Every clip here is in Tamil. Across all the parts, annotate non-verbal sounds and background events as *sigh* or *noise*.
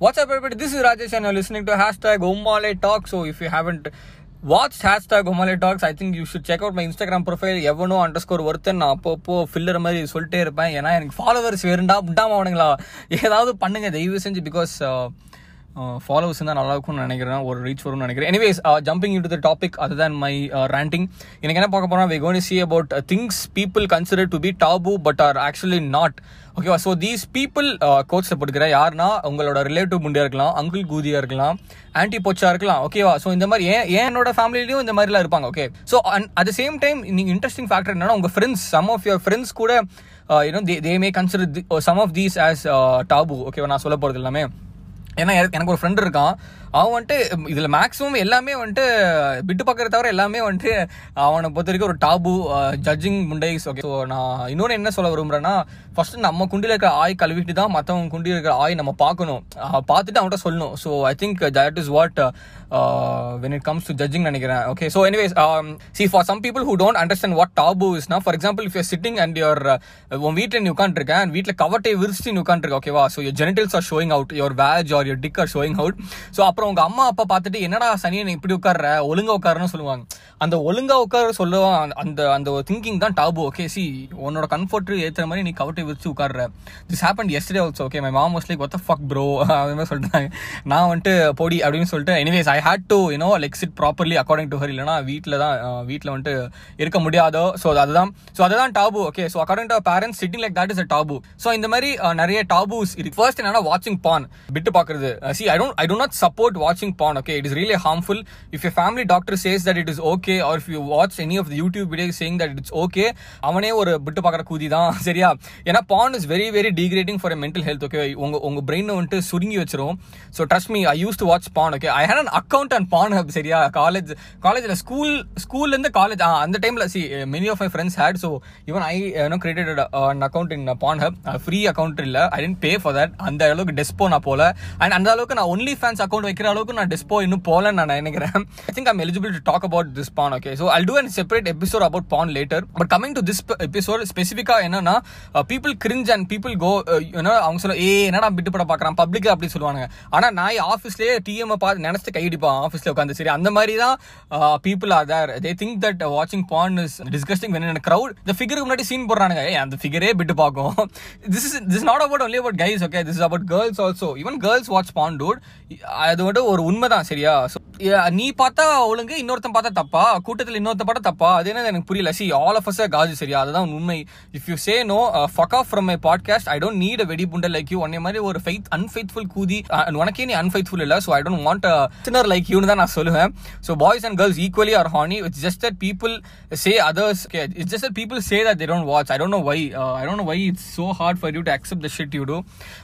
What's up up, everybody? Is is Rajesh, and you're listening to hashtag Omale Talk. So, if watch hashtag Omale talks I think you should check out my Instagram profile எவனோ அண்டர் ஸ்கோர் ஒருத்தன் நான் அப்பப்போ ஃபில்லர் மாதிரி சொல்லிட்டே இருப்பேன் ஏன்னா எனக்கு ஃபாலோவர்ஸ் வேறுண்டா முட்டாம அவனுங்களா ஏதாவது பண்ணுங்க தயவு செஞ்சு பிகாஸ் ஃபாலோவர்ஸ் தான் நல்லா இருக்கும்னு நினைக்கிறேன். ஒரு ரீச் வரும்னு நினைக்கிறேன். Anyways jumping in to the topic other than my ranting எனக்கு என்ன பார்க்க போகிறோம் we gonna see about things people consider to be taboo but are actually not ஓகேவா ஸோ தீஸ் பீப்புள் கோட்ஸை போட்டுக்கிற யாருன்னா உங்களோட ரிலேட்டிவ் முண்டியாக இருக்கலாம் அங்கிள் கூதியாக இருக்கலாம் ஆன்டி போச்சா இருக்கலாம். ஓகேவா ஸோ இந்த மாதிரி ஏன் ஏன் என்னோட ஃபேமிலிலையும் இந்த மாதிரிலாம் இருப்பாங்க? Okay so at same time நீங்கள் இன்ட்ரெஸ்டிங் ஃபேக்டர் என்னன்னா உங்கள் friends some of your friends கூட you know they they may consider some of these as taboo ஓகேவா நான் சொல்ல போகிறது எல்லாமே. ஏன்னா எனக்கு ஒரு ஃப்ரெண்ட் இருக்கான். அவன் வந்துட்டு இதில் மேக்ஸிமம் எல்லாமே வந்துட்டு விட்டு பார்க்கறத தவிர எல்லாமே வந்துட்டு அவனை பொறுத்த வரைக்கும் ஒரு டாபு ஜட்ஜிங் முண்டைஸ் ஓகே ஸோ நான் இன்னொன்று என்ன சொல்ல விரும்புகிறேன்னா ஃபஸ்ட்டு நம்ம குண்டியில் இருக்கிற ஆய் கழுவிட்டு தான் மற்றவங்க குண்டியில் இருக்கிற ஆய் நம்ம பார்க்கணும். பார்த்துட்டு அவன்கிட்ட சொல்லணும். So I think that is what when it comes to judging நினைக்கிறேன். Okay so anyways see for some people who don't understand what taboo இஸ்னா for example if you're sitting and your உன் வீட்டில் நீ உட்காந்துருக்கேன் அண்ட் வீட்டில் கவர்ட்டை விரிச்சு நீ உட்காந்துருக்க ஓகேவா so your genitals are showing out your vag or your dick are showing out so அப்புறம் உங்கள் அம்மா அப்பா பார்த்துட்டு என்னடா சனியன் இப்படி உட்கார்ற? ஒழுங்கா உட்காருன்னு சொல்லுவாங்க. அந்த ஒழுங்காக உட்கார சொல்லுவாங்க அந்த அந்த திங்கிங் தான் டாபு ஓகே சி உன்னோட கம்ஃபர்ட் ஏற்றுற மாதிரி நீ கவர்ட்டை விரிச்சு உட்கார்ற. This happen yesterday also okay my mom mostly like what the fuck bro அது மாதிரி சொல்லிட்டாங்க. நான் வந்துட்டு பொடி அப்படின்னு சொல்லிட்டு anyways I had to you know legs it properly according to her இல்லைனா வீட்டில் தான் வீட்டில் வந்துட்டு இருக்க முடியாதோ. ஸோ அதுதான். ஸோ அதுதான் taboo okay so according to parents sitting like that is a taboo so இந்த மாதிரி நிறைய டாபூஸ் இருக்கு. ஃபர்ஸ்ட் என்னன்னா வாட்சிங் பான் விட்டு பார்க்கறது see I don't I do not support வாட்சிங் porn okay it is really harmful if you family doctor says that it is okay or if you watch any of YouTube video saying that it's okay அவனே ஒரு விட்டு பார்க்குற கூதி தான் *laughs* சரியா? ஏன்னா porn is very very degrading for mental health okay உங்க உங்க பிரெயின் வந்துட்டு சுருங்கி வச்சிரும். So trust me I use to watch porn okay I had an account and Pornhub சரியா? காலேஜ் காலேஜில் ஸ்கூல் ஸ்கூல்லேருந்து காலேஜ் அந்த டைமில் see many of my friends had so even I know created an account in Pornhub free account இல்லை. I didn't pay for that அந்த அளவுக்கு டெஸ்போ நான் போல. அண்ட் அந்த அளவுக்கு நான் ஒன்லி ஃபேன்ஸ் அக்கௌண்ட் வைக்கிற அளவுக்கு நான் டெஸ்போ இன்னும் போலன்னு நான் நினைக்கிறேன். I think I'm eligible to talk about this porn okay so I do and separate episode about porn later but coming to this episode ஸ்பெசிஃபிக்காக என்னன்னா people cringe and people go you know அவங்க சொல்ல ஏ என்னடா பிட்டு படம் பார்க்குறான் பப்ளிக் அப்படி சொல்லுவாங்க ஆனால் நான் ஆஃபீஸ்லேயே டிஎம் பார்த்து நினச்சிட்டு கையடிப்பான் ஆஃபீஸில் உட்காந்து சரி அந்த மாதிரி தான் people are there they think that வாட்சிங் porn is disgusting when crowd இந்த ஃபிகருக்கு முன்னாடி சீன் போடுறானுங்க. அந்த ஃபிகரே பிட்டு பார்க்கும். This is this not about only about guys okay this is about girls also even girls watch porn dude அது மட்டும் ஒரு உண்மை தான் சரியா நீ பார்த்தா ஒழுங்கு இன்னொருத்தன் பார்த்தா தப்பா? கூட்டத்தில் இன்னொருத்தன் பார்த்தா தப்பா? அது என்ன எனக்கு புரியல. சி ஆல் ஆஃப் அஸ் காஜு சரியா? அதுதான் உண்மை. If you say no fuck off from my podcast I don't need a வெடி புண்டல் லைக் யூ ஒன்னே மாதிரி ஒரு ஃபைத் அன்ஃபைத்ஃபுல் கூதி uh, உனக்கே நீ அன்ஃபைத்ஃபுல் இல்லை so I don't want like யூன்னு தான் நான் சொல்லுவேன். So boys and girls equally are horny it's just that people say others it's just that people say that they don't watch I don't know why I don't know why it's so hard for you to accept the shit you do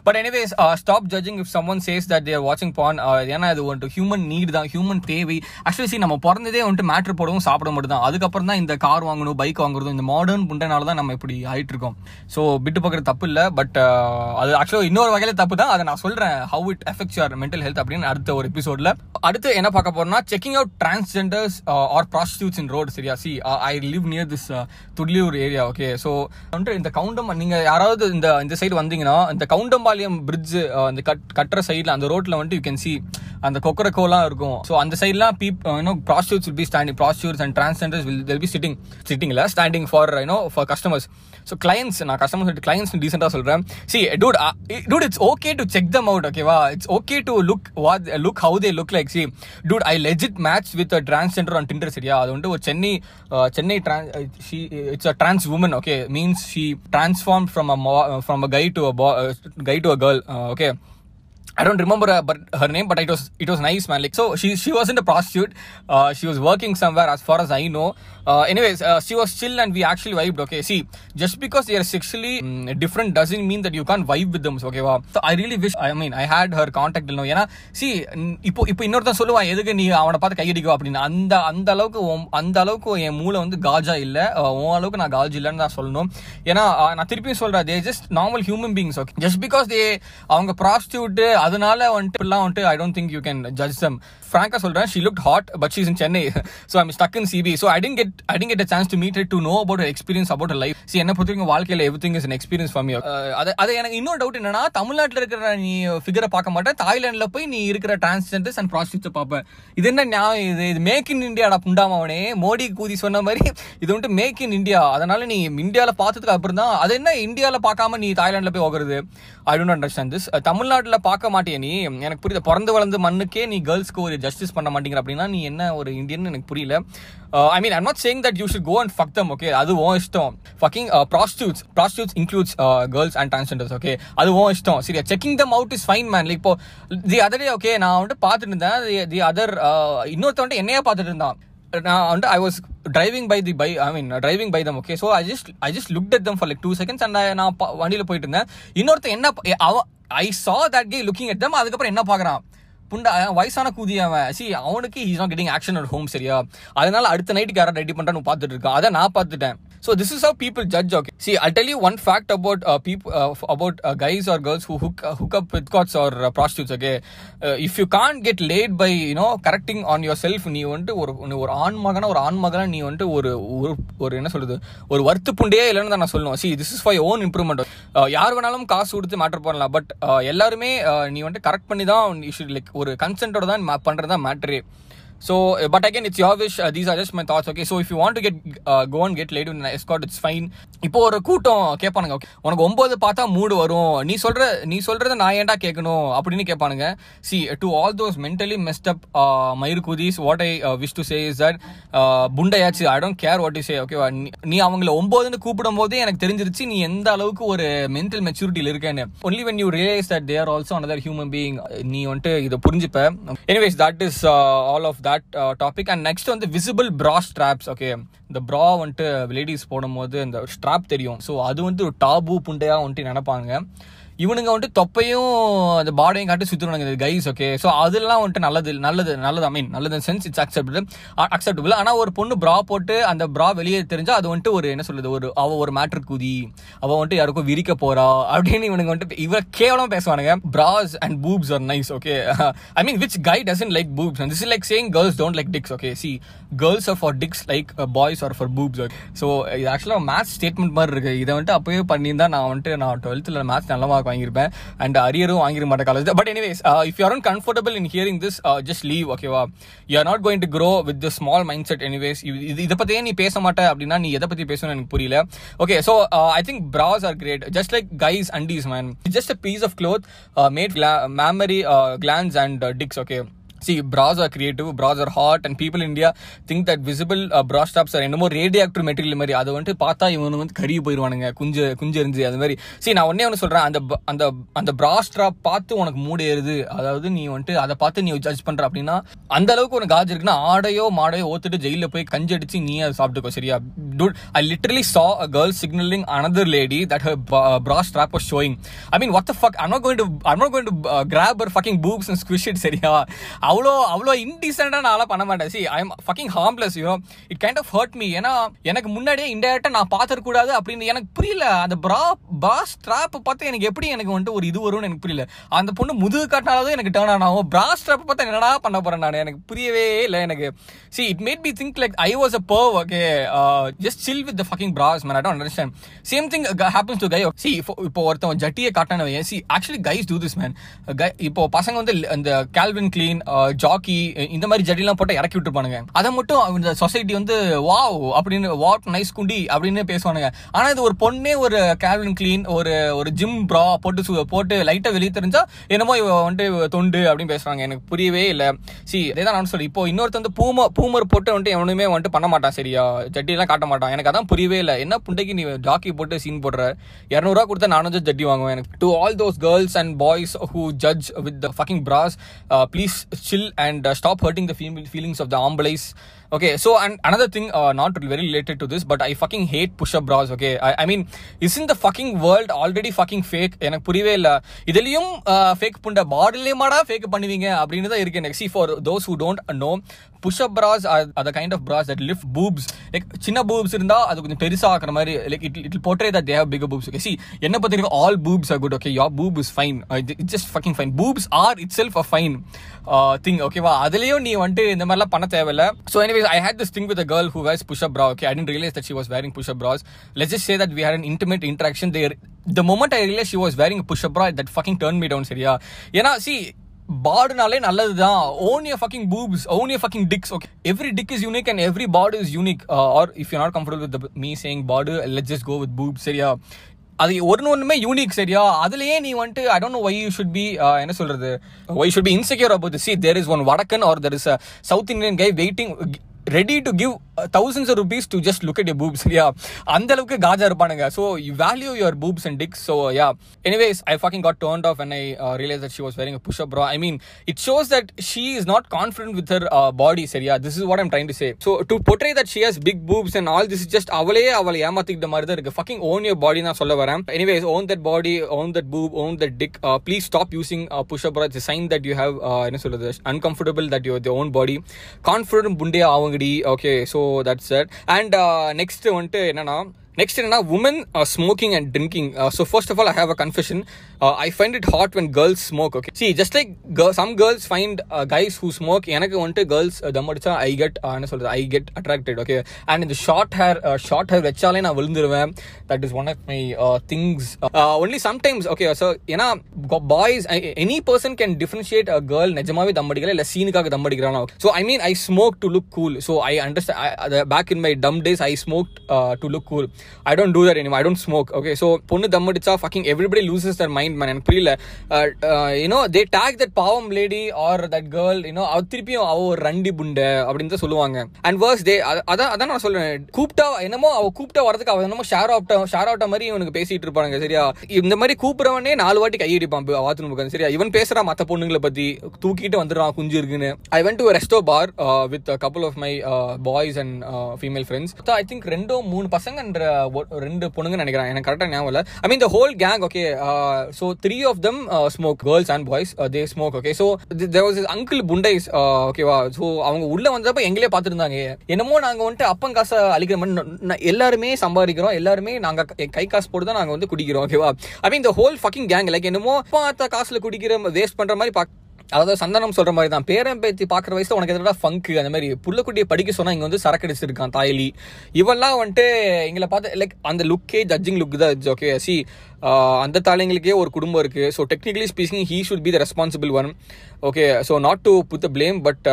but anyways stop judging if someone says that they're வாட்சிங் பான் ஏன்னா அது வந்துட்டு ஹியூமன் நீட் தான் ஹியூமன் தேவை. ஆக்சுவலி சி நம்ம பிறந்ததே வந்துட்டு மேட்ரு போடவும் சாப்பிட மட்டும். தான் அதுக்கப்புறம் தான் இந்த கார் வாங்கணும் பைக் வாங்குறதும் இந்த மாடர்ன் புண்டனால தான் நம்ம இப்படி ஆயிட்டு இருக்கோம் ஸோ விட்டு பார்க்குறது தப்பு இல்லை பட் uh, அது ஆக்சுவலாக இன்னொரு வகையில தப்பு தான். அதை நான் சொல்றேன் how it affects your mental health அப்படின்னு அடுத்த ஒரு எபிசோட்ல அடுத்து என்ன பார்க்க போறோம்னா checking out transgenders are prostitutes in road சரியா? See I live near this Thudiyalur area okay so வந்துட்டு இந்த கவுண்டம் நீங்க யாராவது இந்த இந்த சைடு வந்தீங்கன்னா இந்த கவுண்டம்பாளையம் பிரிட்ஜ் அந்த கட் கட்டுற சைடில் அந்த ரோட்டில் வந்துட்டு யூ கேன் சி அந்த கொக்கரக்கோலாம் இருக்கும். ஸோ அந்த சைட்லாம் peep you know prostitutes will be standing prostitutes and transgenders will they'll be sitting சிட்டிங்ல standing for you know for customers so clients நான் கஸ்டமர்ஸ் கிளைண்ட்ஸ் டீசெண்டாக சொல்கிறேன் see dude dude it's okay to check them out ஓகேவா it's okay to look what look how they look like see Dude I legit match with transgender on Tinder சரியா அது வந்து ஒரு Chennai Chennai she it's a trans woman okay means she transform from a from a guy to a guy to a girl okay I don't remember uh, but her name, but it was it was nice, man. Like so, she she wasn't a prostitute. Uh, she was working somewhere, as far as I know. Uh, anyways, uh, she was chill and we actually vibed. Okay, see, just because they are sexually mean different doesn't mean that you can't vibe with them. Wish okay, wow. So I really wish. I mean, I had her contact. ஏன்னா சி இப்போ இப்போ இன்னொருத்தன் சொல்லுவான் எதுக்கு நீ அவனை பார்த்து கையடிக்கோ அப்படின்னு அந்த அந்த அளவுக்கு அந்த அளவுக்கு என் மூளை வந்து காஜா இல்லை uh, உன் அளவுக்கு நான் காஜ் இல்லைன்னு தான் சொல்லணும் ஏன்னா uh, நான் திருப்பியும் சொல்றேன் they just normal human beings okay just because they அவங்க ப்ராஸ்டியூட் அதனால வந்துட்டு இப்படிலாம் வந்துட்டு I don't think you can judge them ஃப்ராங்கா சொல்றேன் she look hot but she's in Chennai so I'm stuck in CB so I didn't get I didn't get chance to meet to know about experience about life see என்ன பொறுத்தவரைக்கும் வாழ்க்கையில் வாழ்க்கையில everything is experience form அது அது எனக்கு இன்னொரு டவுட் என்னன்னா தமிழ்நாட்டில் இருக்கிற நீ ஃபிகரை பார்க்க மாட்டேன். தாய்லாண்டில் போய் நீ இருக்கிற டிரான்ஸ்ஜெண்டர்ஸ் அண்ட் ப்ராஸ்டியூட்ஸ் பார்ப்பேன். இது என்ன நியாயம்? இது இது மேக் இன் இந்தியாடா புண்டாமவனே. மோடி கூதி சொன்ன மாதிரி இது வந்துட்டு மேக் இன் இந்தியா அதனால நீ இந்தியாவில் பார்த்ததுக்கு அப்புறம் தான் அது என்ன இந்தியாவில் பார்க்காம நீ தாய்லாண்டில் போய் ஓகுறது? ஐ டோன்ட் அண்டர்ஸ்டாண்ட் திஸ் தமிழ்நாட்டில் பார்க்க மாட்டே நீ. எனக்கு புரியுது. பிறந்து வளர்ந்து மண்ணுக்கே நீ கேர்ள்ஸ்க்கு ஒரு ஜஸ்டிஸ் பண்ண மாட்டேங்கிற அப்படின்னா நீ என்ன ஒரு இந்தியன் எனக்கு புரியல. I mean I'm not saying that you should go and fuck them okay அது ஓ இஷ்டம். Fucking prostitutes prostitutes includes girls and transgenders okay அது ஓ இஷ்டம். சரியா? Checking them out is fine man இப்போ தி அதர் ஓகே நான் வந்துட்டு பார்த்துட்டு இருந்தேன். தி அதர் இன்னொருத்த வந்துட்டு என்னையே பார்த்துட்டு இருந்தான். நான் வந்து I was driving by the by I mean driving by them okay so I just I just look at them for like two seconds and நான் வண்டியில் போயிட்டு இருந்தேன் இன்னொருத்த என்ன அவன் அவ I saw that guy looking at them அதுக்கப்புறம் என்ன பார்க்கறான்? புண்டா வயசான கூதி அவன். சி அவனுக்கு is not getting action at home சரியா? அதனால அடுத்த நைட்டுக்கு யாரும் ரெடி பண்ணுறான்னு பார்த்துட்டு இருக்கான் அதை நான் பார்த்துட்டேன். So this is how people judge okay see i'll tell you one fact about uh, people uh, about uh, guys or girls who hook, uh, hook up with cots or uh, prostitutes okay uh, if you can't get laid by you know correcting on yourself நீ வந்துட்டு ஒரு ஒரு ஆண் மகனா ஒரு ஆண் மகனா நீ வந்துட்டு ஒரு ஒரு- என்ன சொல்றது ஒரு வருத்து புண்டையே இல்லைன்னு தான் நான் சொல்லுவேன் see this is for own improvement யார் வேணாலும் காசு கொடுத்து மேட்டர் பண்ணலாம் பட் எல்லாருமே நீ வந்துட்டு கரெக்ட் பண்ணி தான் லைக் ஒரு கன்சென்ட்டோட தான் பண்ணுறது தான் மேட்டரே So, uh, but again, it's your wish. Uh, these are just my thoughts. Okay, so if you want to get uh, go and get laid in an escort, it's fine. இப்போ ஒரு கூட்டம் கேட்பானுங்க ஓகே உனக்கு ஒன்பது பார்த்தா மூடு வரும். நீ சொல்ற நீ சொல்றத நான் ஏன்டா கேட்கணும் அப்படின்னு கேட்பானுங்க. See to all those mentally messed up மயிர் குதீஸ் what I wish to say is that புண்டையாச்சு. I don't care what you say ஓகேவா நீ அவங்கள ஒன்பதுன்னு கூப்பிடும் போதே எனக்கு தெரிஞ்சிருச்சு நீ எந்த அளவுக்கு ஒரு மென்டல் மெச்சூரிட்டியில் இருக்கேன்னு. Only when you realise that there also another human being நீ வந்துட்டு இதை புரிஞ்சுப்ப. Anyways that is all of that topic and next வந்து விசிபிள் ப்ரா ஸ்ட்ராப்ஸ் ஓகே இந்த ப்ரா வந்துட்டு லேடிஸ் போடும்போது இந்த ஸ்ட்ராப் தெரியும். ஸோ அது வந்து ஒரு டாபு புண்டையாக வந்துட்டு நினைப்பாங்க. இவனுங்க வந்துட்டு தொப்பையும் அந்த பாடையும் காட்டி சுற்றுவானுங்க கைஸ் ஓகே ஸோ அதெல்லாம் வந்துட்டு நல்லது நல்லது நல்லது ஐ மீன் நல்லது சென்ஸ் இட்ஸ் அக்செப்டபிள் அக்செப்டபிள் ஆனால் ஒரு பொண்ணு ப்ரா போட்டு அந்த ப்ரா வெளியே தெரிஞ்சால் அது வந்துட்டு ஒரு என்ன சொல்லுது ஒரு அவள் ஒரு மேட்ரு குதி. அவள் வந்துட்டு யாருக்கும் விரிக்க போறா அப்படின்னு இவனுங்க வந்துட்டு இவ கேவலம் பேசுவானுங்க. Bras and boobs are nice okay I mean which guy doesn't like boobs and this is like saying girls don't like dicks okay see girls are for dicks like boys are for boobs okay so இது ஆக்சுவலாக மேத்ஸ் ஸ்டேட்மெண்ட் மாதிரி இருக்கு. இதை வந்துட்டு அப்பயே பண்ணியிருந்தா நான் வந்துட்டு நான் டுவெல்த்தில் மேத்ஸ் நல்லா மார்க் வாங்கியிருப்பேன். அண்ட் அரியரும் வாங்கிருக்க மாட்டேன் college but anyways if you are comfortable in hearing this just leave ஓகேவா you are not going to grow with the small mindset anyways இது இதை பற்றியே நீ பேச மாட்டேன் அப்படின்னா நீ எதை பற்றி பேசணும்னு எனக்கு புரியல. Okay so I think bras are great just like guys undies man just a piece of cloth made mammary glands and dicks okay See, bras are creative, bras are hot, and people in India think that visible uh, bra straps are என்னமோ ரேடியாக்டிவ் மெட்டீரியல் மாதிரி அதை வந்துட்டு பார்த்தா இவங்க வந்து கறி போயிடுவானுங்க குஞ்சு குஞ்சு இருந்து அது மாதிரி சரி நான் ஒன்னே ஒன்று சொல்கிறேன் அந்த அந்த அந்த பிரா ஸ்ட்ராப் பார்த்து உனக்கு மூடு ஏறுது அதாவது நீ வந்துட்டு அதை பார்த்து நீ ஜட்ஜ் பண்ணுற அப்படின்னா அந்த அளவுக்கு உனக்கு காஜ் இருக்குன்னா ஆடையோ மாடையோ ஓத்துட்டு ஜெயிலில் போய் கஞ்சி அடிச்சு நீ அதை சாப்பிட்டுக்கோ சரியா dude I literally saw a girl signaling another lady that her bra strap was showing I mean what fuck I not going to I not going to grab her fucking boobs and squish சரியா அவ்வளோ அவ்வளோ இன்டீசெண்டா நான் பண்ண மாட்டேன். See I am fucking harmless you it kind of hurt me ஏன்னா எனக்கு முன்னாடியே இன்டெரக்டாக நான் பார்த்துருக்கூடாது அப்படின்னு எனக்கு புரியல. அந்த பிரா பிரா ஸ்ட்ராப் பார்த்து எனக்கு எப்படி எனக்கு வந்துட்டு ஒரு இது வரும்னு எனக்கு புரியல. அந்த பொண்ணு முதுகு காட்டினாலும் எனக்கு டேர்ன் ஆன் ஆகும். பிரா ஸ்ட்ராப் பார்த்தா என்னடா பண்ண போகிறேன் நான்? எனக்கு புரியவே இல்லை எனக்கு. See it made me think like I was a perv okay just chill with the fucking bros man I don't understand same thing happens to guy see இப்போ ஒருத்தவன் ஜட்டியை காட்டான see actually guys do this man இப்போ பசங்க வந்து அந்த கேல்வின் கிளீன் ஜாக்கி இந்த மாதிரி ஜட்டிலாம் போட்டு இறக்கி விட்டுருப்பானுங்க. அதை மட்டும் இந்த சொசைட்டி வந்து வாவ் அப்படின்னு வாட் நைஸ் குண்டி அப்படின்னு பேசுவானுங்க. ஆனால் இது ஒரு பொண்ணே ஒரு கால்வின் கிளீன் ஒரு ஒரு ஜிம் ப்ரா போட்டு போட்டு லைட்டாக வெளியே தெரிஞ்சா என்னமோ இவ வந்துட்டு தொண்டு அப்படின்னு பேசுறாங்க. எனக்கு புரியவே இல்லை. சி இதே தான் நான் சொல்லி இப்போ இன்னொருத்த வந்து பூம பூமர் போட்டு வந்துட்டு எவனுமே வந்துட்டு பண்ண மாட்டான். சரியா? ஜட்டிலாம் காட்ட மாட்டான். எனக்கு அதான் புரியவே இல்லை. என்ன புண்டைக்கு நீ ஜாக்கி போட்டு சீன் போடுற? இரநூறுவா கொடுத்தா நானும் ஜட்டி வாங்குவேன். எனக்கு to all those girls and boys who judge with the fucking bros please chill and uh, stop hurting the feelings of the ambulance okay so and another thing uh, not very related to this but i fucking hate push-up bras okay? I, I mean isn't the fucking world already fucking fake? எனக்கு புரியவே இல்லை. இதுலேயும் ஃபேக் uh, புண்ட பாடிலேயுமாடா ஃபேக் பண்ணுவீங்க அப்படின்னு தான் இருக்கு எனக்கு see for those who don't know push up bras are kind of bras that lift boobs like சின்ன பூப்ஸ் இருந்தா அது கொஞ்சம் பெருசா ஆக்கிற மாதிரி like it it portray that they have boobs okay see என்ன பத்தி all boobs are good okay yeah boob is fine it just fucking fine boobs are itself a fine thing ஓகேவா அதுலேயும் நீ வந்துட்டு இந்த மாதிரிலாம் பண்ண தேவையில்ல. ஸோ எனவே anyways i had this thing with a girl who wears push-up bra okay i didn't realize that she was wearing push-up bras let's just say that we had an intimate interaction there the moment i realized she was wearing a push-up bra that fucking turned me down சரியா ஏன்னா see பாடுனாலே நல்லதுதான் own your fucking boobs own your fucking dicks okay every dick is unique and every bod is unique or if you not comfortable with me saying bod let just go with boob சரியா அது ஒன்று ஒன்றுமே யூனிக் சரியா அதுலயே நீ வந்துட்டு I don't know why you should be என்ன சொல்றது why should be insecure about see there is one Vadakkan or there is south Indian guy waiting ready to give thousands of rupees to just look at your boobs yeah அந்த அளவுக்கு காஜா இருப்பானுங்க. So you value your boobs and dicks so yeah anyways I fucking got turned off and I realise that she was wearing push up bro I mean it shows that she is not confident with her body சரியா? This is what I'm trying to say so to portray that she has big boobs and all this just அவளே அவளை ஏமாத்திக்கிட்ட மாதிரி தான் இருக்கு. ஃபக்கிங் ஓன் யுவர் பாடி நான் சொல்ல வரேன். Anyways own that body own that boob own that dick please stop using push up it's sign that you have என்ன சொல்றது uncomfortable that you own body confident புண்டே ஆவங்கடி. Okay so that's that and next வந்துட்டு என்னன்னா நெக்ஸ்ட் என்னன்னா women smoking and drinking so first of all I have a confession I find it hot when girls smoke okay see just like some girls find guys who smoke எனக்கு வந்துட்டு கேர்ள்ஸ் தம் அடிச்சா ஐ கெட் என்ன சொல்றது I get attracted okay and இந்த ஷார்ட் ஹேர் ஷார்ட் ஹேர் வச்சாலே நான் விழுந்துருவேன். That is one of my things only sometimes okay so ஏன்னா boys any person can differentiate a girl நிஜமாவே தம் அடிக்கல இல்லை சீனுக்காக தம் அடிக்கிறானா? So I mean I smoke to look cool so I understand back in my dumb days I smoke to look cool I don't do that anymore. I don't smoke okay so பொண்ணு தம் அடிச்சா fucking everybody loses their mind man எனக்கு புரியல. You know they take that பாவம் lady or that girl you know அவ திருப்பியும் அவ ஒரு ரண்டி புண்டை அப்படின்னு தான் சொல்லுவாங்க. அண்ட் வர்ஸ் தே அதான் அதான் நான் சொல்றேன். கூப்பிட்டா என்னமோ அவ கூப்பிட்டா வரதுக்கு அவ என்னமோ ஷேர் ஆஃப்டா ஷேர் ஆஃப்டா மாதிரி இவனுக்கு பேசிட்டு இருப்பாங்க சரியா? இந்த மாதிரி கூப்பிடுறவனே நாலு வாட்டி கையடிப்பான் வாத்ரூமுக்கு சரியா? இவன் பேசுறா மற்ற பொண்ணுங்களை பத்தி தூக்கிட்டு வந்துடுறான் குஞ்சு இருக்குன்னு. I went to resto bar with couple of my boys and female friends I think ரெண்டோ மூணு பசங்கன்ற ரெண்டு பொண்ணுங்க நினைக்கிறேன். எனக்கு கரெக்டாக ஞாபகம் இல்லை. I mean the whole gang okay so three of them smoke girls and boys they smoke okay so there was uncle புண்டைஸ் ஓகேவா ஸோ அவங்க உள்ள வந்தப்ப எங்களே பார்த்துருந்தாங்க. என்னமோ நாங்கள் வந்துட்டு அப்பன் காசை அழிக்கிற மாதிரி எல்லாருமே சம்பாதிக்கிறோம். எல்லாருமே நாங்கள் கை காசு போட்டு தான் நாங்கள் வந்து குடிக்கிறோம் ஓகேவா I mean the whole fucking gang like என்னமோ பார்த்த காசில் குடிக்கிற வேஸ்ட் பண்ணுற மாதிரி பார்க்க அதாவது சந்தனம் சொல்ற மாதிரி தான். பேரன் பேத்தி பாக்குற வயசுல உனக்கு எதிராக ஃபங்கு அந்த மாதிரி புள்ளக்குட்டியை படிக்க சொன்னா இங்க வந்து சரக்கு அடிச்சிருக்கான் தாயலி. இவெல்லாம் வந்துட்டு எங்களை பார்த்து லைக் அந்த லுக்கே ஜட்ஜிங் லுக் தான் ஓகே சி அந்த தாளைங்களுக்கே ஒரு குடும்பம் இருக்குது so technically speaking he should be the responsible one okay so not to put blame but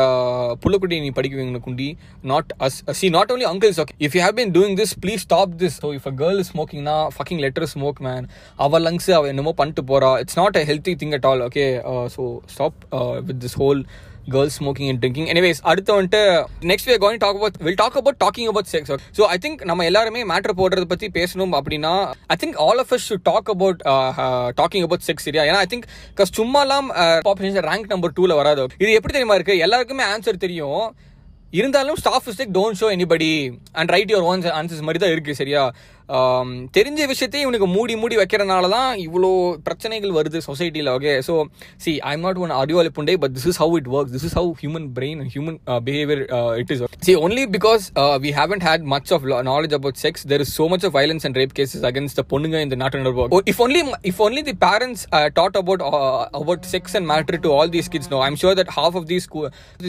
புள்ளக்குட்டி நீ படிக்குவீங்க குண்டி. Not us see not only uncles okay if you have been doing this please stop this so if a girl ஸ்மோக்கிங்னா fucking let her smoke man our lungs அவள் என்னமோ பண்ணிட்டு போகிறா it's not a healthy thing at all okay so stop with this whole girls smoking and drinking anyways அடுத்து வந்துட்டு next we going talk about will talk about talking about sex so I think நம்ம எல்லாருமே மேட்ரு போடுறத பற்றி பேசணும் அப்படின்னா I think all of us should talk about talking about sex சரியா? ஏன்னா ஐ திங்க் சும்மாலாம் பாப்புலேஷன் ரேங்க் நம்பர் டூவில் வராது இது எப்படி தெரியுமா இருக்குது எல்லாருக்குமே ஆன்சர் தெரியும். இருந்தாலும் staff mistake don't show anybody and write your owns answers மாதிரி தான் இருக்கு சரியா? தெரிஞ்ச விஷயத்தையும் இவனுக்கு மூடி மூடி வைக்கிறனால தான் இவ்வளோ பிரச்சனைகள் வருது சொசைட்டியில் okay so see I am not one அறிவாளி புண்டே but this is how it work this is how human brain human behaviour it is see only because we haven't had much of knowledge about sex there is so much of violence and rape cases against the பொண்ணுங்க இந்த நாட்டு work if only if only the parents taught about about sex and matter to all these kids no I'm sure that half of these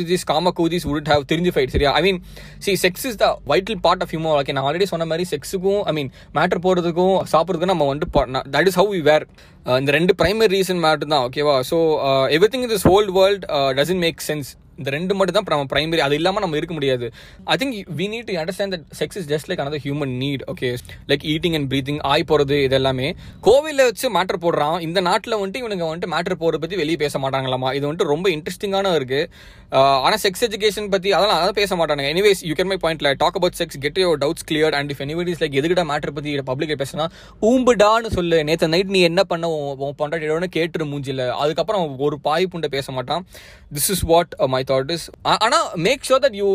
these காம கூதிஸ் வுட் தெரிஞ்சு ஃபைட் சரியா? I mean see sex is the vital part of human okay நான் ஆல்ரெடி சொன்ன மாதிரி செக்ஸுக்கும் ஐ மீன் மேட்டர் போகிறதுக்கும் சாப்பிட்றதுக்கும் நம்ம வந்துட்டு that is how we were இந்த ரெண்டு பிரைமரி ரீசன் மேட்டர் தான் ஓகேவா so every thing in this whole world doesn't make sense இந்த ரெண்டு மட்டும் தான் நம்ம பிரைமரி அது இல்லாமல் நம்ம இருக்க முடியாது. I think we need to understand that sex is just like another human need okay like eating and breathing ஆய் போகிறது இது எல்லாமே கோவிலில் வச்சு மேட்டர் போடுறான். இந்த நாட்டில் வந்துட்டு இவனுங்க வந்துட்டு மேட்டர் போடுறத பற்றி வெளியே பேச மாட்டாங்களாமா? இது வந்துட்டு ரொம்ப இன்ட்ரெஸ்டிங்கான இருக்கு. ஆனால் செக்ஸ் எஜுகேஷன் பற்றி அதெல்லாம் அதான் பேச மாட்டாங்க எனிவேஸ் யூ கேன் மை பாயிண்ட்ல talk about sex get your doubts clear and if anybody like எதுக்கிட்ட matter பற்றி பப்ளிக் பேசினா ஊம்புடான்னு சொல்லு. நேற்று நைட் நீ என்ன பண்ண உன் பொண்டாட்டியோட கேட்டுரு மூஞ்சில. அதுக்கப்புறம் ஒரு பாய் புண்டை பேச மாட்டான். This is what my thought is ஆனால் make sure that you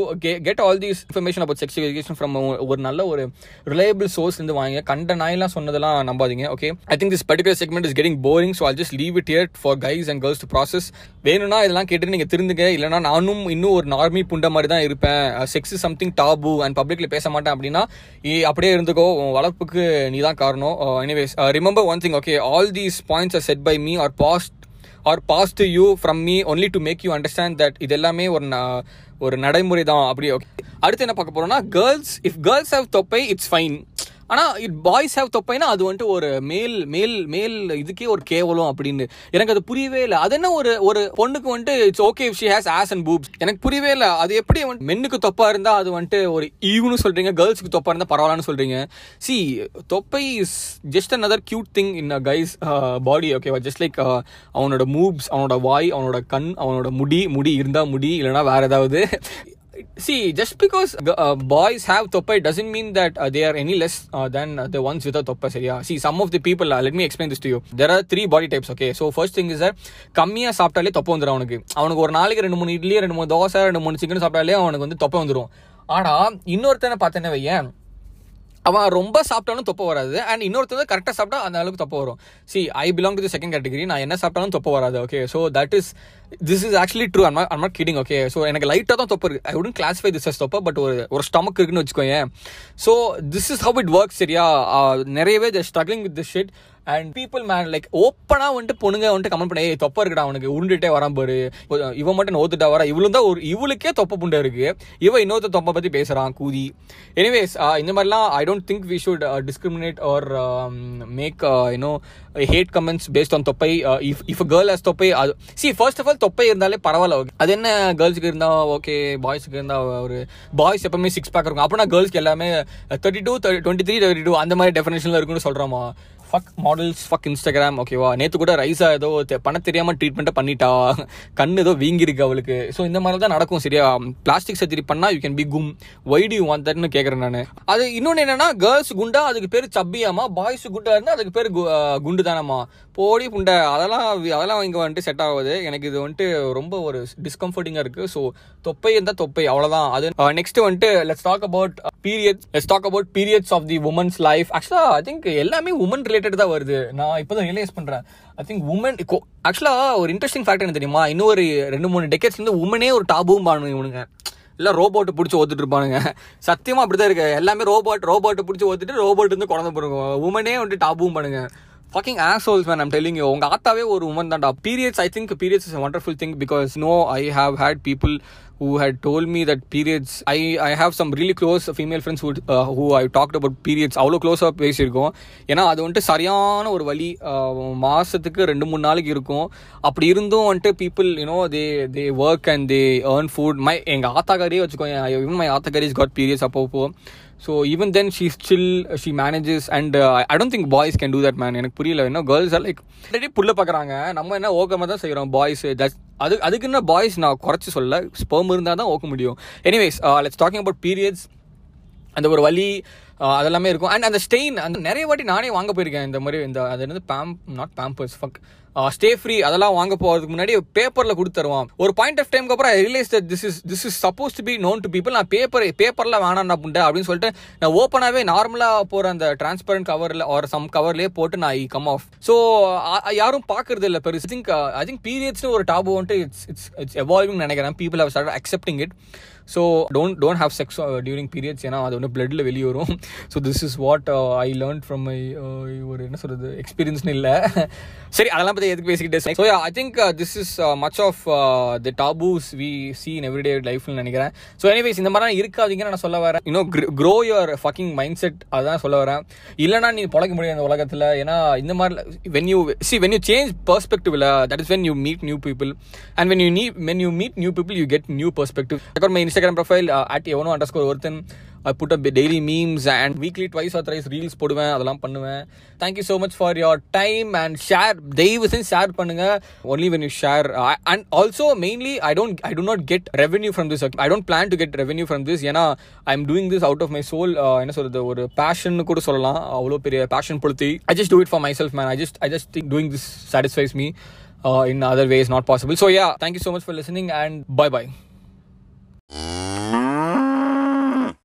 get all these information about sex education from ஒரு நல்ல ஒரு ரிலையபிள் சோர்ஸ் இருந்து வாங்க கண்ட நாயெல்லாம் சொன்னதெல்லாம் நம்பாதீங்க okay I think this particular segment is getting boring so all just leave it here for guys and girls to process வேணும்னா இதெல்லாம் கேட்டு நீங்கள் திருந்துங்க. இல்லைனா நானும் இன்னும் ஒரு நார்மி புண்ட மாதிரி தான் இருப்பேன். Sex is something taboo and பப்ளிக்ல பேச மாட்டேன் அப்படின்னா அப்படியே இருந்துக்கோ. வளர்ப்புக்கு நீ தான் காரணம் anyways remember one thing okay all these points are said by me or passed or pass to you from me only to make you understand that இது எல்லாமே ஒரு ஒரு நடைமுறை தான் அப்படி ஓகே அடுத்து என்ன பார்க்க போறோம்னா கேர்ள்ஸ் இஃப் கேர்ள்ஸ் ஹவ் தொப்பை இட்ஸ் ஃபைன் ஆனால் இட் பாய்ஸ் ஹேவ் தொப்பைனா அது வந்துட்டு ஒரு மேல் மேல் மேல் இதுக்கே ஒரு கேவலம் அப்படின்னு. எனக்கு அது புரியவே இல்லை. அது என்ன ஒரு ஒரு பொண்ணுக்கு வந்துட்டு it's okay she has ass and boobs எனக்கு புரியவே இல்லை. அது எப்படி வந்து மென்னுக்கு தொப்பா இருந்தால் அது வந்துட்டு ஒரு ஈவுன்னு சொல்கிறீங்க கேர்ள்ஸுக்கு தொப்பா இருந்தால் பரவாயில்லன்னு சொல்கிறீங்க சி தொப்பை is just another cute thing in a guy's body ஓகேவா ஜஸ்ட் லைக் அவனோட மூவ்ஸ் அவனோட வாய் அவனோட கண் அவனோட முடி முடி இருந்தால் முடி இல்லைனா வேறு ஏதாவது. See just because uh, boys have topai doesn't mean that uh, they are any less uh, than uh, the ones without topai சரியா see some of the people uh, let me explain this to you there are three body types okay so first thing is that கம்மியா சாப்பிட்டாலே தொப்பை வந்துடும் அவனுக்கு அவனுக்கு ஒரு நாளைக்கு ரெண்டு மூணு இட்லி ரெண்டு மூணு தோசை ரெண்டு மூணு சிக்கன் சாப்பிட்டாலே அவனுக்கு வந்து தொப்பை வந்துடும் ஆனா இன்னொருத்தனை பார்த்தேன்னு வையன் அவன் ரொம்ப சாப்பிட்டாலும் தொப்பை வராது. அண்ட் இன்னொருத்தர் கரெக்டாக சாப்பிட்டா அந்த அளவுக்கு தொப்பை வரும். See I belong to the second category நான் என்ன சாப்பிட்டாலும் தொப்பை வராது. Okay so that is this is actually true and am not kidding okay so எனக்கு லைட்டாக தான் தொப்பை இருக்குது I wouldn't classify this as தொப்பை பட் ஒரு ஒரு ஸ்டமக் இருக்குன்னு வச்சுக்கோங்க so this is how it work சரியா? நிறையவே the struggling with this shit and people man like ஓப்பனாக வந்துட்டு பொண்ணுங்க வந்துட்டு கமெண்ட் பண்ண ஏ தொப்பை இருக்குடா அவனுக்கு உருண்டுட்டே வரான் பாரு. இவன் மட்டும் நோத்துட்டா வரா. இவளும் தான் ஒரு இவளுக்கே தொப்பை புண்டை இருக்கு. இவன் இன்னொருத்த தொப்பை பற்றி பேசுகிறான் கூதி. எனிவேஸ் இந்த மாதிரிலாம் I don't think we should discriminate or make you know hate comments based on தொப்பை. இஃப் இஃப் கேர்ள் ஹஸ் தொப்பை அது சி ஃபர்ஸ்ட் ஆஃப் ஆல் தொப்பை இருந்தாலே பரவாயில்ல. ஓகே அது என்ன கேர்ள்ஸுக்கு இருந்தால் ஓகே பாய்ஸுக்கு இருந்தால் ஒரு பாய்ஸ் எப்பவுமே சிக்ஸ் பேக் இருக்கும். அப்படின்னா கேர்ள்ஸ்க்கு எல்லாமே thirty two twenty three thirty two அந்த மாதிரி டெஃபினேஷனில் இருக்குன்னு சொல்கிறோமா ஃபக் மாடல்ஸ் ஃபக் இன்ஸ்டாகிராம் ஓகேவா நேற்று கூட ரைஸா ஏதோ தெ- பண்ண ட்ரீட்மெண்ட்டை பண்ணிட்டா. கண் ஏதோ வீங்கிருக்கு அவளுக்கு. ஸோ இந்த மாதிரி தான் நடக்கும் சரியா? பிளாஸ்டிக் சர்ஜரி பண்ணால் you can become wide you want தட்னு கேட்குறேன் நான். அது இன்னொன்று என்னன்னா கேர்ள்ஸ் குண்டா அதுக்கு பேர் சப்பியாமா? பாய்ஸ் குண்டா இருந்தால் அதுக்கு பேர் கு- குண்டு தானம்மா போடி புண்டை. அதெல்லாம் அதெல்லாம் இங்கே வந்துட்டு செட் ஆகுது. எனக்கு இது வந்துட்டு ரொம்ப ஒரு டிஸ்கம்ஃபர்டிங்காக இருக்குது ஸோ தொப்பை இருந்தால் தொப்பை. அவ்வளோதான் அது நெக்ஸ்ட் வந்துட்டு let's talk about period let's talk about periods of the women's life ஆக்சுவலாக ஐ திங்க் எல்லாமே உமன் ரிலேட்டட் தான் வருது. நான் இப்போ தான் ரியலைஸ் பண்ணுறேன் ஐ திங்க் உமன் ஆக்சுவலாக ஒரு இன்ட்ரெஸ்டிங் ஃபேக்ட் என்ன தெரியுமா? இன்னும் ஒரு ரெண்டு மூணு டெக்கேட்ஸ்லேருந்து உமனே ஒரு டாபும் பானுங்க இவனுங்க. இல்லை ரோபோட்டை பிடிச்சி ஓத்துட்டு இருப்பானுங்க. சத்தியமா அப்படிதான் இருக்கு. எல்லாமே ரோபோட் ரோபோட்டை பிடிச்சி ஓத்துட்டு ரோபோட் வந்து குழந்தை போடுங்க உமனே வந்துட்டு டாபும் பண்ணுங்க fucking assholes man i'm telling உங்கள் ஆத்தாவே ஒரு உமன் தான்டா. Periods I think periods is wonderful thing because no I have had people who had told me that periods i i have some really close female friends who uh, who i talked about periods. அவ்வளோ க்ளோஸாக பேசியிருக்கோம். ஏன்னா அது வந்துட்டு சரியான ஒரு வழி. மாதத்துக்கு மாசத்துக்கு ரெண்டு மூணு நாளைக்கு இருக்கும். அப்படி இருந்தும் வந்துட்டு people you know they they work and they earn food my எங்கள் ஆத்தாக்காரியே வச்சுக்கோங்க even மை ஆத்தாக்காரி பீரியட்ஸ் அப்போ போவோம் so even then she still she manages and I don't think boys can do that man எனக்கு புரியல. என்ன கேர்ள்ஸ் ஆர் லைக் ஆல்ரெடி புள்ள பார்க்குறாங்க. நம்ம என்ன ஓக்கமாக தான் செய்கிறோம் பாய்ஸ் தட் அது அதுக்கு என்ன பாய்ஸ் நான் குறைச்சி சொல்ல ஸ்பெர்ம் இருந்தால் தான் ஓக்க முடியும். Anyways let's talking about periods அந்த ஒரு வலி uh, அதெல்லாமே இருக்கும். அண்ட் அந்த ஸ்டெயின் அந்த நிறைய வாட்டி நானே வாங்க போயிருக்கேன். இந்த மாதிரி இந்த அது என்னது பேம் not Pampers fuck Stayfree அதெல்லாம் வாங்க போகிறதுக்கு முன்னாடி பேப்பரில் கொடுத்து தருவான் ஒரு பாயிண்ட் ஆஃப் டைம்க்கு அப்புறம் realise this is this is suppose to be known to people நான் பேப்பர் பேப்பரில் வேணாம் புண்டை அப்படின்னு சொல்லிட்டு நான் ஓப்பனாகவே நார்மலாக போகிற அந்த டிரான்ஸ்பரண்ட் கவரில் ஆர் சம் கவர்லேயே போட்டு நான் ஐ கம் ஆஃப் ஸோ யாரும் பார்க்கறது இல்லை பெருசு. திங்க் ஐ திங்க் பீரியட்ஸ்னு ஒரு டாபு வந்துட்டு இட்ஸ் இட்ஸ் இட்ஸ் எவால்விங் நினைக்கிறேன். People have start accepting it so don't don't have sex during periods ஏன்னா அது வந்து பிளட்டில் வெளியே வரும் so this is what I learn from my ஒரு என்ன சொல்கிறது எக்ஸ்பீரியன்ஸ்னு இல்லை. சரி அதெல்லாம் பற்றி எதுக்கு பேசிக்கிட்டே so I think this is much of the taboos we see in everyday லைஃப்னு நினைக்கிறேன். ஸோ எனிவேஸ் இந்த மாதிரிலாம் இருக்காதீங்கன்னு நான் சொல்ல வரேன். இன்னும் grow your fucking mindset அதான் சொல்ல வரேன். இல்லைனா நீ பொழைக்க முடியாது இந்த உலகத்தில். ஏன்னா இந்த மாதிரி when you see when you change பெர்ஸ்பெக்டிவ்ல that is when you meet new people and when you நீ when you meet new people you get new perspective my Instagram profile at எவனோ அண்டர் ஸ்கோர் ஒருத்தன் I put up daily memes and weekly twice or thrice reels போடுவேன் அதெல்லாம் பண்ணுவேன். Thank you so much for your time and share தயவு செஞ்சு ஷேர் பண்ணுங்க. Only when you share and also mainly I don't I do not get revenue from this I don't plan to get revenue from this ஏன்னா I am doing this out of my soul என்ன சொல்றது ஒரு பேஷன் கூட சொல்லலாம். அவ்வளோ பெரிய passion பொழுத்தி I just do it for myself man I just I just think doing this satisfies me in other ways not possible. So yeah thank you so much for listening bye bye Mm-hmm.